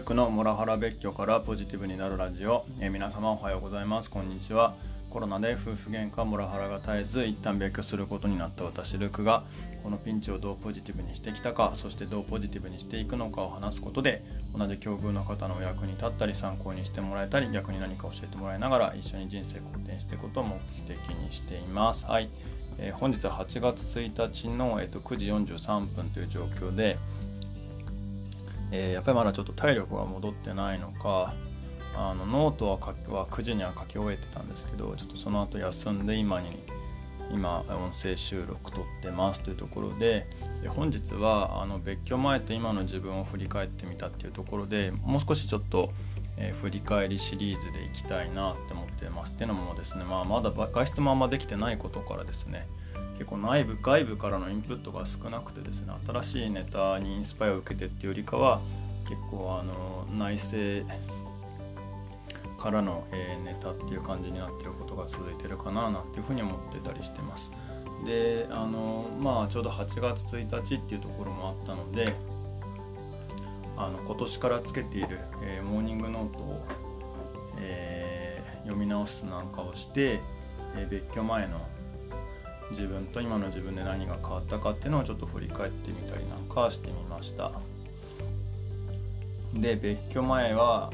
ルクのモラハラ別居からポジティブになるラジオ、えー皆様おはようございます。こんにちは。コロナで夫婦喧嘩モラハラが絶えず一旦別居することになった私ルクがこのピンチをどうポジティブにしてきたかそしてどうポジティブにしていくのかを話すことで同じ境遇の方のお役に立ったり参考にしてもらえたり逆に何か教えてもらいながら一緒に人生好転していくことを目的にしています。はい、えー本日は8月1日の、えーと9時43分という状況でえーやっぱりまだちょっと体力が戻ってないのかあのノートは書は9時には書き終えてたんですけどちょっとその後休んで今に今音声収録撮ってますというところでで本日はあの別居前と今の自分を振り返ってみたっていうところでもう少しちょっと、えー振り返りシリーズでいきたいなって思ってます。っていうのもですね、まあ、まだ外出もあんまできてないことからですね結構内部外部からのインプットが少なくてですね新しいネタにインスパイアを受けてっていうよりかは結構あの内政からの、えネタっていう感じになってることが続いてるかななんていうふうに思ってたりしてます。であのまあちょうど8月1日っていうところもあったのであの今年からつけている、えーモーニングノートを、えー読み直すなんかをして、えー別居前の自分と今の自分で何が変わったかっていうのをちょっと振り返ってみたりなんかしてみました。で別居前は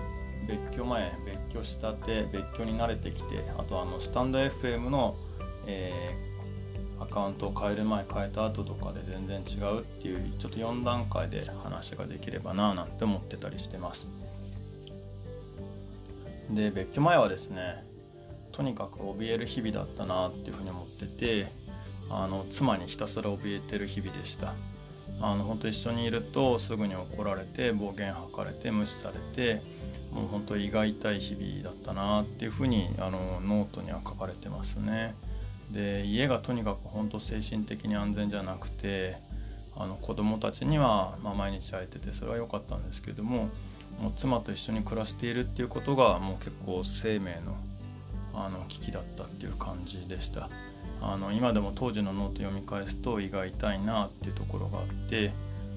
別居前別居したて別居に慣れてきてあとあのスタンド FM の、えーアカウントを変える前変えた後とかで全然違うっていうちょっと4段階で話ができればななんて思ってたりしてます。で別居前はですねとにかく怯える日々だったなっていうふうに思っててあの妻にひたすら怯えてる日々でした。あの本当一緒にいるとすぐに怒られて暴言吐かれて無視されてもう本当胃が痛い日々だったなっていうふうにあのノートには書かれてますね。で家がとにかく本当精神的に安全じゃなくてあの子供たちには、ま、毎日会えててそれは良かったんですけどももう妻と一緒に暮らしているっていうことがもう結構生命のあの危機だったっていう感じでした。あの今でも当時のノート読み返すと胃が痛いなっていうところがあって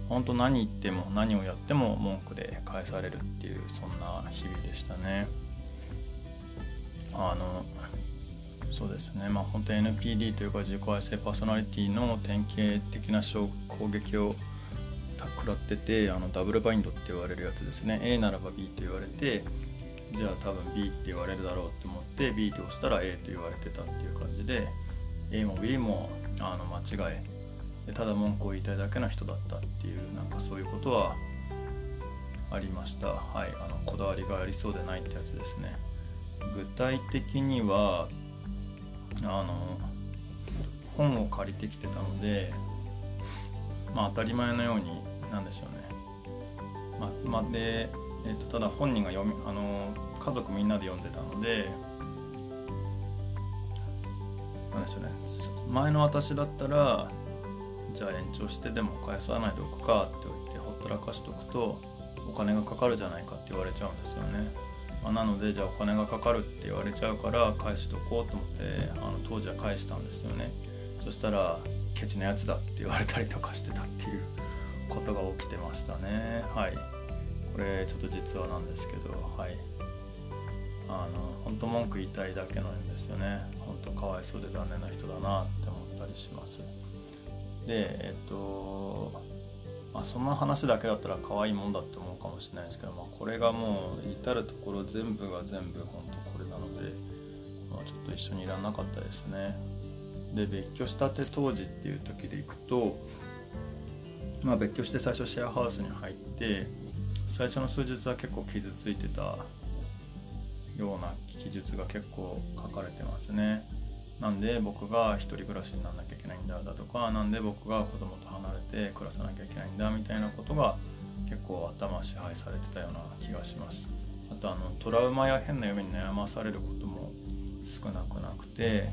本当何言っても何をやっても文句で返されるっていうそんな日々でしたね。あのそうですね。まあ本当 NPD というか自己愛性パーソナリティの典型的な攻撃を食らっててあのダブルバインドって言われるやつですね。A ならば B と言われてじゃあ多分 B って言われるだろうって思って B って押したら A と言われてたっていう感じで A も B もあの間違えでただ文句を言いたいだけの人だったっていうなんかそういうことはありました。はいあのこだわりがありそうでないってやつですね。具体的にはあの本を借りてきてたのでまあ当たり前のようになんでしょうね。ままで、えっとただ本人が読みあの家族みんなで読んでたのででしょうね。前の私だったらじゃあ延長してでも返さないでおくかって言ってほったらかしとくとお金がかかるじゃないかって言われちゃうんですよね、まあ、なのでじゃあお金がかかるって言われちゃうから返しとこうと思ってあの当時は返したんですよね。そしたらケチなやつだって言われたりとかしてたっていうことが起きてましたね。はい。これちょっと実話なんですけどはい。あの本当文句言いたいだけなんですよね。本当かわいそうで残念な人だなって思ったりします。でえっとまあそんな話だけだったら可愛いもんだって思うかもしれないですけど、まあ、これがもう至る所全部が全部本当これなので、まあ、ちょっと一緒にいらなかったですね。で別居したて当時っていう時でいくとまあ別居して最初シェアハウスに入って最初の数日は結構傷ついてたような記述が結構書かれてますね。なんで僕が一人暮らしにならなきゃいけないんだだとかなんで僕が子供と離れて暮らさなきゃいけないんだみたいなことが結構頭支配されてたような気がします。あとあのトラウマや変な夢に悩まされることも少なくなくて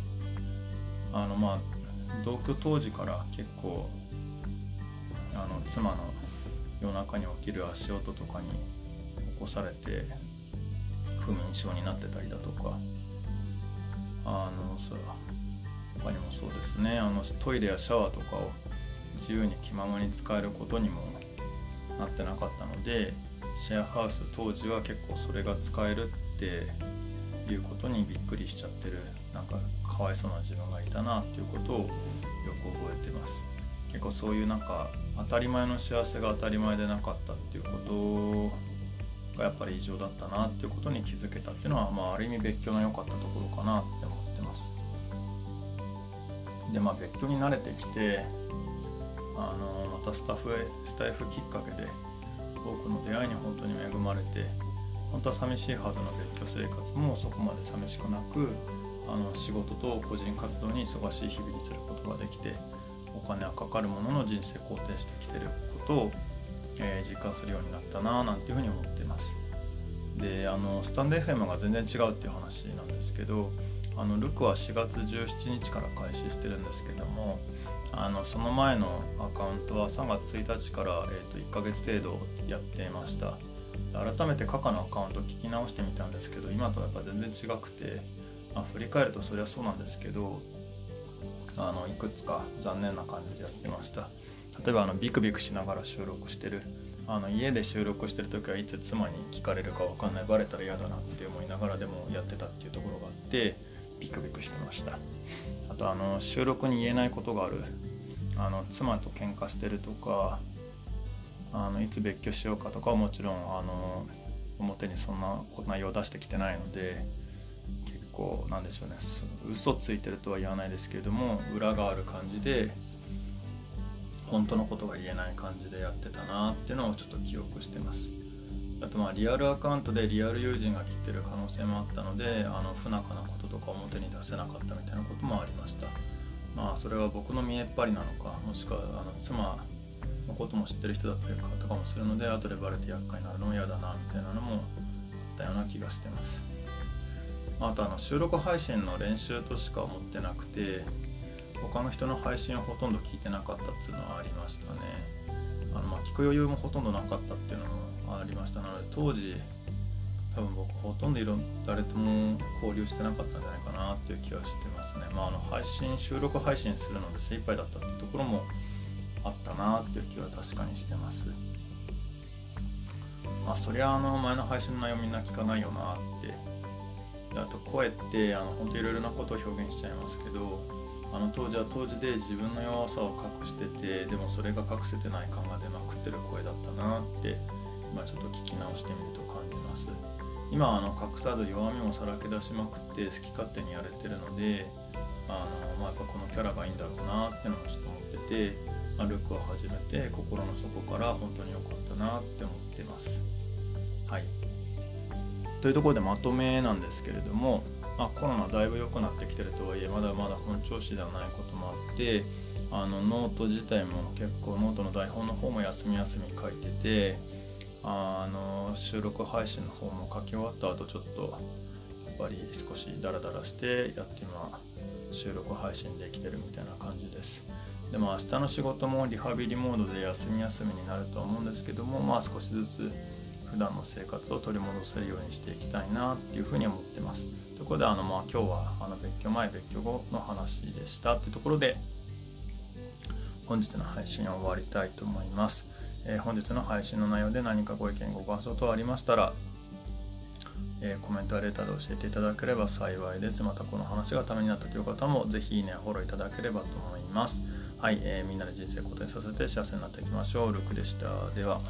あのまあ同居当時から結構あの妻の夜中に起きる足音とかに起こされて不眠症になってたりだとか。あのそう他にもそうですね。あのトイレやシャワーとかを自由に気ままに使えることにもなってなかったのでシェアハウス当時は結構それが使えるっていうことにびっくりしちゃってる。なんかかわいそうな自分がいたなっていうことをよく覚えてます。結構そういうなんか当たり前の幸せが当たり前でなかったっていうことがやっぱり異常だったなっていうことに気づけたっていうのは、まあ、ある意味別居の良かったところかなって思ってます。でまあ別居に慣れてきてあのまたスタッフスタイフきっかけで多くの出会いに本当に恵まれて本当は寂しいはずの別居生活もそこまで寂しくなくあの仕事と個人活動に忙しい日々にすることができてお金はかかるものの人生肯定してきてることを、えー、実感するようになったななんていうふうに思ってであのスタンド FM が全然違うっていう話なんですけどあのルクは4月17日から開始してるんですけどもあのその前のアカウントは3月1日から、えー、と1ヶ月程度やっていました。改めて過去のアカウント聞き直してみたんですけど今とやっぱ全然違くて、まあ、振り返るとそりゃそうなんですけどあのいくつか残念な感じでやってました。例えばあのビクビクしながら収録してるあの家で収録してる時はいつ妻に聞かれるか分かんないバレたら嫌だなって思いながらでもやってたっていうところがあってビクビクしてました。あとあの収録に言えないことがあるあの妻と喧嘩してるとかあのいつ別居しようかとかはもちろんあの表にそんな内容を出してきてないので結構なんでしょうね。嘘ついてるとは言わないですけれども裏がある感じで本当のことが言えない感じでやってたなっていうのをちょっと記憶してます。あとまあリアルアカウントでリアル友人が来てる可能性もあったのであの不仲なこととか表に出せなかったみたいなこともありました。まあそれは僕の見えっ張りなのかもしくはあの妻のことも知ってる人だったり方かもするので後でバレて厄介になるのも嫌だなみたいなのもあったような気がしてます。あとあの収録配信の練習としか思ってなくて他の人の配信をほとんど聞いてなかったっていうのはありましたね。あのまあ聞く余裕もほとんどなかったっていうのもありましたので当時多分僕ほとんどいろ誰とも交流してなかったんじゃないかなっていう気はしてますね。まああの配信収録配信するので精一杯だったっていうところもあったなっていう気は確かにしてます。まあそりゃあの前の配信の内容みんな聞かないよなって。あと声ってあの本当いろいろなことを表現しちゃいますけどあの当時は当時で自分の弱さを隠しててでもそれが隠せてない感が出まくってる声だったなって今ちょっと聞き直してみると感じます今あの隠さず弱みもさらけ出しまくって好き勝手にやれてるのであの、まあ、やっぱこのキャラがいいんだろうなってのもちょっと思っててまあ、ルックを始めて心の底から本当に良かったなって思ってます。はい、というところでまとめなんですけれども、まあ、コロナだいぶ良くなってきてるとはいえまだまだ本調子ではないこともあってあのノート自体も結構ノートの台本の方も休み休み書いててあの収録配信の方も書き終わった後ちょっとやっぱり少しダラダラしてやって今収録配信できてるみたいな感じです。でも明日の仕事もリハビリモードで休み休みになるとは思うんですけどもまあ少しずつ普段の生活を取り戻せるようにしていきたいなっていうふうに思ってます。ということであのまあ今日はあの別居前別居後の話でしたというところで本日の配信を終わりたいと思います。えー、本日の配信の内容で何かご意見ご感想等ありましたらえー、コメントやレターで教えていただければ幸いです。またこの話がためになったという方もぜひいいね、フォローいただければと思います。はい、えー、みんなで人生を固定させて幸せになっていきましょう。ルクでした。では。